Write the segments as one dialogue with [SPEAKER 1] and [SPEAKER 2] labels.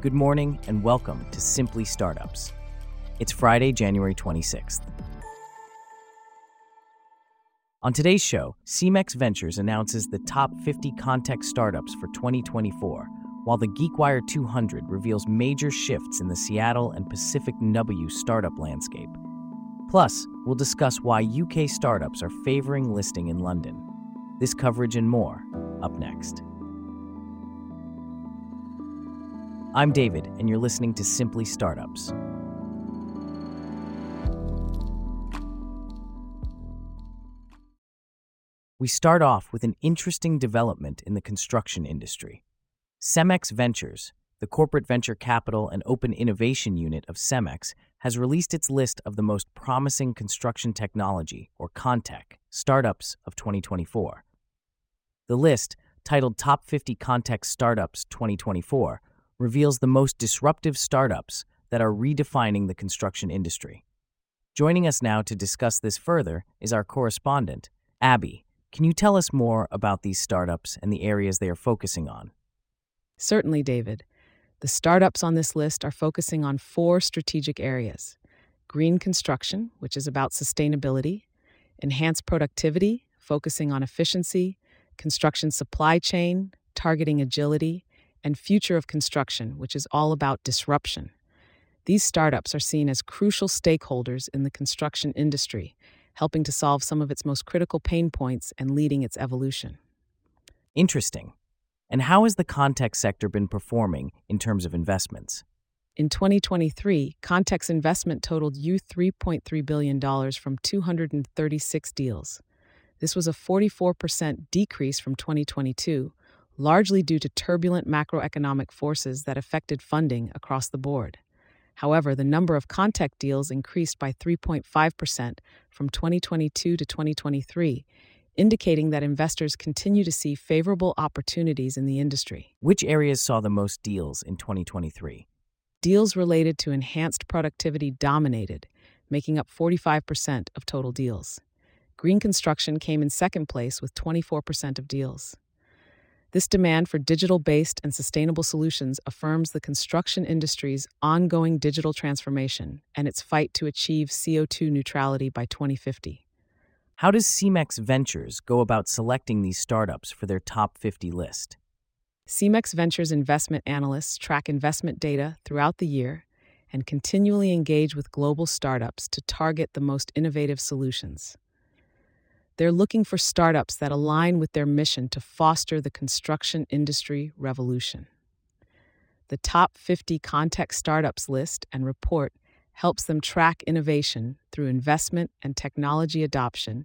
[SPEAKER 1] Good morning and welcome to Simply Startups. It's Friday, January 26th. On today's show, CEMEX Ventures announces the top 50 Contech startups for 2024, while the GeekWire 200 reveals major shifts in the Seattle and Pacific W startup landscape. Plus, we'll discuss why UK startups are favoring listing in London. This coverage and more up next. I'm David, and you're listening to Simply Startups. We start off with an interesting development in the construction industry. CEMEX Ventures, the corporate venture capital and open innovation unit of CEMEX, has released its list of the most promising construction technology, or Contech, startups of 2024. The list, titled Top 50 Contech Startups 2024, reveals the most disruptive startups that are redefining the construction industry. Joining us now to discuss this further is our correspondent, Abby. Can you tell us more about these startups and the areas they are focusing on?
[SPEAKER 2] Certainly, David. The startups on this list are focusing on four strategic areas green construction, which is about sustainability, enhanced productivity, focusing on efficiency, construction supply chain, targeting agility, and future of construction, which is all about disruption. These startups are seen as crucial stakeholders in the construction industry, helping to solve some of its most critical pain points and leading its evolution.
[SPEAKER 1] Interesting. And how has the Contech sector been performing in terms of investments?
[SPEAKER 2] In 2023, Contech's investment totaled U$3.3 billion from 236 deals. This was a 44% decrease from 2022, largely due to turbulent macroeconomic forces that affected funding across the board. However, the number of Contech deals increased by 3.5% from 2022 to 2023, indicating that investors continue to see favorable opportunities in the industry.
[SPEAKER 1] Which areas saw the most deals in 2023?
[SPEAKER 2] Deals related to enhanced productivity dominated, making up 45% of total deals. Green construction came in second place with 24% of deals. This demand for digital based and sustainable solutions affirms the construction industry's ongoing digital transformation and its fight to achieve CO2 neutrality by 2050.
[SPEAKER 1] How does CEMEX Ventures go about selecting these startups for their top 50 list?
[SPEAKER 2] CEMEX Ventures investment analysts track investment data throughout the year and continually engage with global startups to target the most innovative solutions. They're looking for startups that align with their mission to foster the construction industry revolution. The top 50 Contech startups list and report helps them track innovation through investment and technology adoption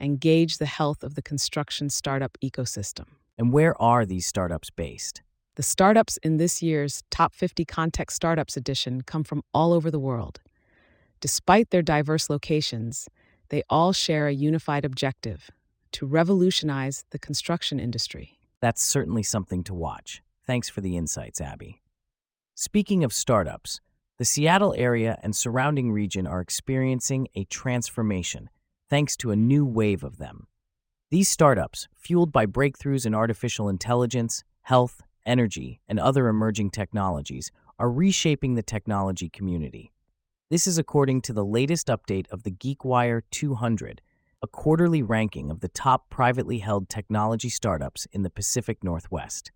[SPEAKER 2] and gauge the health of the construction startup ecosystem.
[SPEAKER 1] And where are these startups based?
[SPEAKER 2] The startups in this year's Top 50 Contech Startups edition come from all over the world. Despite their diverse locations, they all share a unified objective to revolutionize the construction industry.
[SPEAKER 1] That's certainly something to watch. Thanks for the insights, Abby. Speaking of startups, the Seattle area and surrounding region are experiencing a transformation thanks to a new wave of them. These startups, fueled by breakthroughs in artificial intelligence, health, energy, and other emerging technologies, are reshaping the technology community. This is according to the latest update of the GeekWire 200, a quarterly ranking of the top privately held technology startups in the Pacific Northwest.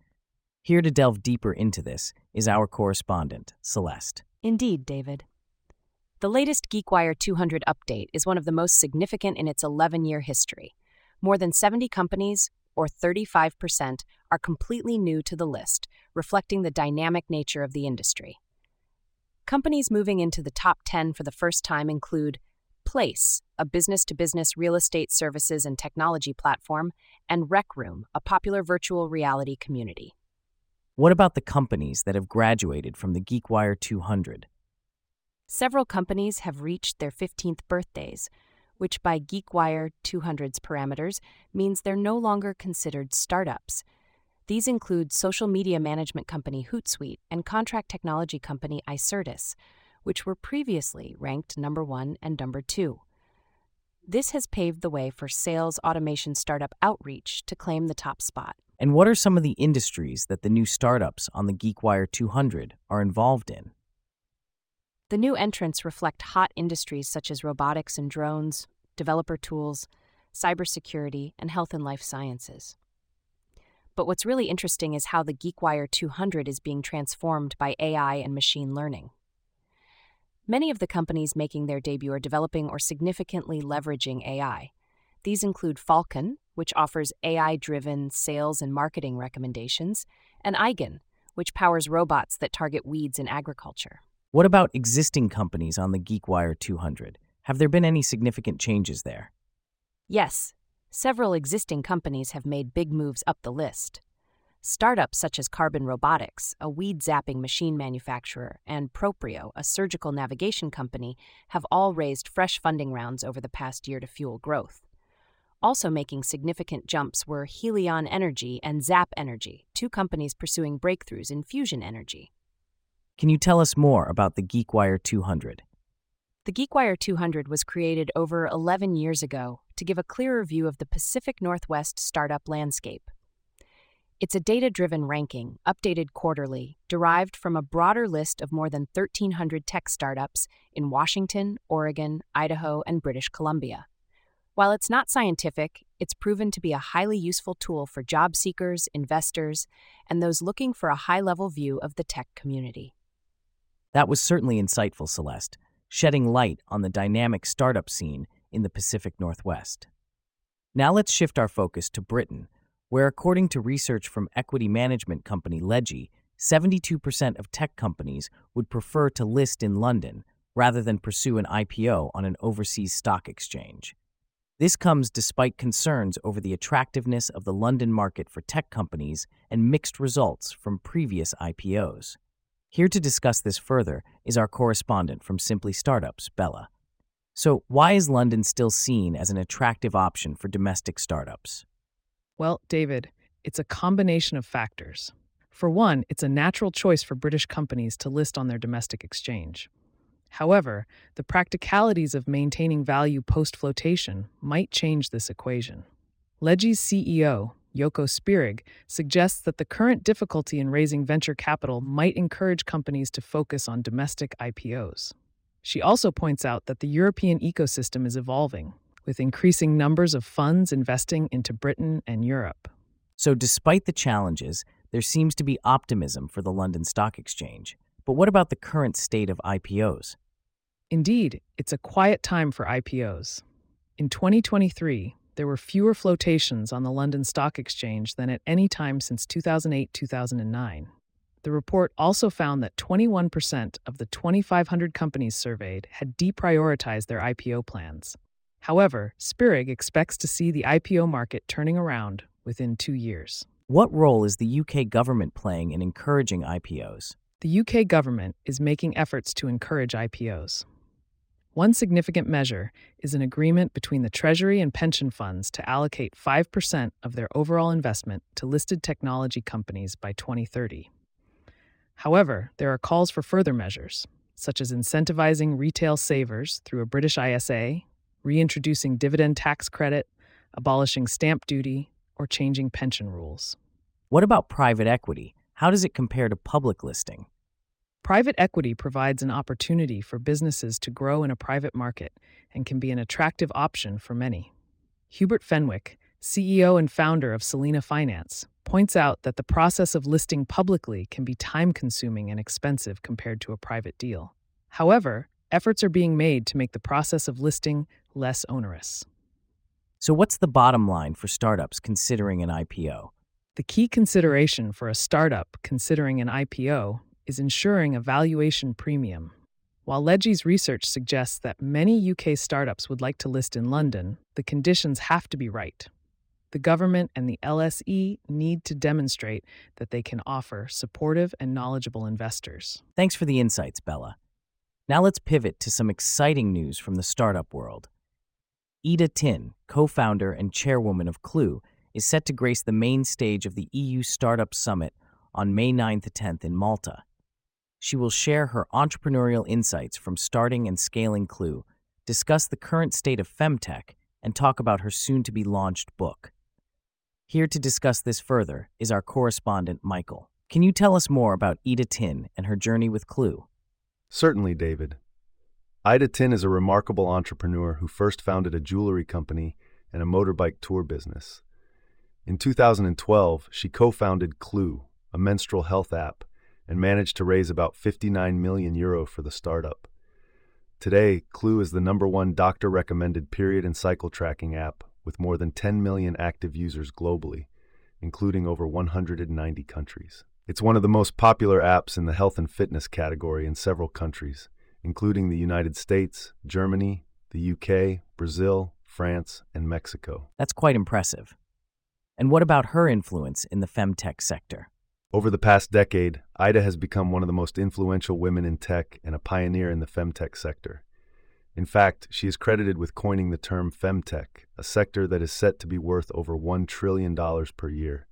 [SPEAKER 1] Here to delve deeper into this is our correspondent, Celeste.
[SPEAKER 3] Indeed, David. The latest GeekWire 200 update is one of the most significant in its 11 year history. More than 70 companies, or 35%, are completely new to the list, reflecting the dynamic nature of the industry. Companies moving into the top 10 for the first time include Place, a business to business real estate services and technology platform, and Rec Room, a popular virtual reality community.
[SPEAKER 1] What about the companies that have graduated from the GeekWire 200?
[SPEAKER 3] Several companies have reached their 15th birthdays, which by GeekWire 200's parameters means they're no longer considered startups. These include social media management company Hootsuite and contract technology company Icertis, which were previously ranked number one and number two. This has paved the way for sales automation startup Outreach to claim the top spot.
[SPEAKER 1] And what are some of the industries that the new startups on the GeekWire 200 are involved in?
[SPEAKER 3] The new entrants reflect hot industries such as robotics and drones, developer tools, cybersecurity, and health and life sciences. But what's really interesting is how the GeekWire 200 is being transformed by AI and machine learning. Many of the companies making their debut are developing or significantly leveraging AI. These include Falkon, which offers AI driven sales and marketing recommendations, and Aigen, which powers robots that target weeds in agriculture.
[SPEAKER 1] What about existing companies on the GeekWire 200? Have there been any significant changes there?
[SPEAKER 3] Yes, several existing companies have made big moves up the list. Startups such as Carbon Robotics, a weed zapping machine manufacturer, and Proprio, a surgical navigation company, have all raised fresh funding rounds over the past year to fuel growth. Also making significant jumps were Helion Energy and Zap Energy, two companies pursuing breakthroughs in fusion energy.
[SPEAKER 1] Can you tell us more about the GeekWire 200?
[SPEAKER 3] The GeekWire 200 was created over 11 years ago to give a clearer view of the Pacific Northwest startup landscape. It's a data driven ranking, updated quarterly, derived from a broader list of more than 1,300 tech startups in Washington, Oregon, Idaho, and British Columbia. While it's not scientific, it's proven to be a highly useful tool for job seekers, investors, and those looking for a high level view of the tech community.
[SPEAKER 1] That was certainly insightful, Celeste, shedding light on the dynamic startup scene in the Pacific Northwest. Now let's shift our focus to Britain where, according to research from equity management company Ledgy, 72% of tech companies would prefer to list in London rather than pursue an IPO on an overseas stock exchange. This comes despite concerns over the attractiveness of the London market for tech companies and mixed results from previous IPOs. Here to discuss this further is our correspondent from Simply Startups, Bella. So, why is London still seen as an attractive option for domestic startups?
[SPEAKER 2] Well, David, it's a combination of factors. For one, it's a natural choice for British companies to list on their domestic exchange. However, the practicalities of maintaining value post flotation might change this equation. Ledgy's CEO, Yoko Spirig, suggests that the current difficulty in raising venture capital might encourage companies to focus on domestic IPOs. She also points out that the European ecosystem is evolving, with increasing numbers of funds investing into Britain and Europe.
[SPEAKER 1] So, despite the challenges, there seems to be optimism for the London Stock Exchange. But what about the current state of IPOs?
[SPEAKER 2] Indeed, it's a quiet time for IPOs. In 2023, there were fewer flotations on the London Stock Exchange than at any time since 2008 2009. The report also found that 21% of the 2,500 companies surveyed had deprioritized their IPO plans. However, Spirig expects to see the IPO market turning around within two years.
[SPEAKER 1] What role is the UK government playing in encouraging IPOs?
[SPEAKER 2] The UK government is making efforts to encourage IPOs. One significant measure is an agreement between the Treasury and pension funds to allocate 5% of their overall investment to listed technology companies by 2030. However, there are calls for further measures, such as incentivizing retail savers through a British ISA reintroducing dividend tax credit, abolishing stamp duty, or changing pension rules.
[SPEAKER 1] What about private equity? How does it compare to public listing?
[SPEAKER 2] Private equity provides an opportunity for businesses to grow in a private market and can be an attractive option for many. Hubert Fenwick, CEO and founder of Selina Finance, points out that the process of listing publicly can be time consuming and expensive compared to a private deal. However, efforts are being made to make the process of listing less onerous.
[SPEAKER 1] So, what's the bottom line for startups considering an IPO?
[SPEAKER 2] The key consideration for a startup considering an IPO is ensuring a valuation premium. While Ledgy's research suggests that many UK startups would like to list in London, the conditions have to be right. The government and the LSE need to demonstrate that they can offer supportive and knowledgeable investors.
[SPEAKER 1] Thanks for the insights, Bella. Now let's pivot to some exciting news from the startup world. Ida Tin, co founder and chairwoman of Clue, is set to grace the main stage of the EU Startup Summit on May 9th to 10th in Malta. She will share her entrepreneurial insights from starting and scaling Clue, discuss the current state of femtech, and talk about her soon to be launched book. Here to discuss this further is our correspondent, Michael. Can you tell us more about Ida Tin and her journey with Clue?
[SPEAKER 4] Certainly, David. Ida Tin is a remarkable entrepreneur who first founded a jewelry company and a motorbike tour business. In 2012, she co founded Clue, a menstrual health app, and managed to raise about 59 million euro for the startup. Today, Clue is the number one doctor recommended period and cycle tracking app with more than 10 million active users globally, including over 190 countries. It's one of the most popular apps in the health and fitness category in several countries, including the United States, Germany, the UK, Brazil, France, and Mexico.
[SPEAKER 1] That's quite impressive. And what about her influence in the femtech sector?
[SPEAKER 4] Over the past decade, Ida has become one of the most influential women in tech and a pioneer in the femtech sector. In fact, she is credited with coining the term femtech, a sector that is set to be worth over $1 trillion per year.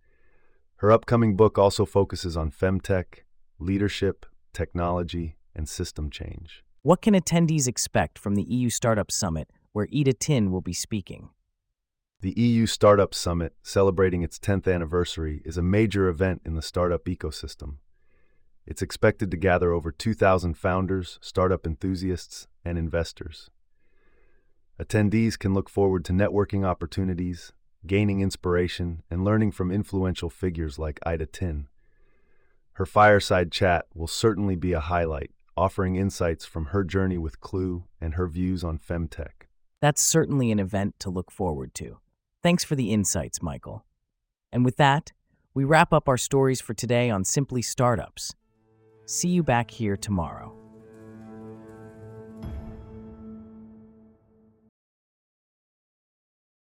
[SPEAKER 4] Her upcoming book also focuses on femtech, leadership, technology, and system change.
[SPEAKER 1] What can attendees expect from the EU Startup Summit where Ida Tin will be speaking?
[SPEAKER 4] The EU Startup Summit, celebrating its 10th anniversary, is a major event in the startup ecosystem. It's expected to gather over 2,000 founders, startup enthusiasts, and investors. Attendees can look forward to networking opportunities, gaining inspiration, and learning from influential figures like Ida Tin. Her fireside chat will certainly be a highlight, offering insights from her journey with Clue and her views on femtech.
[SPEAKER 1] That's certainly an event to look forward to. Thanks for the insights, Michael. And with that, we wrap up our stories for today on Simply Startups. See you back here tomorrow.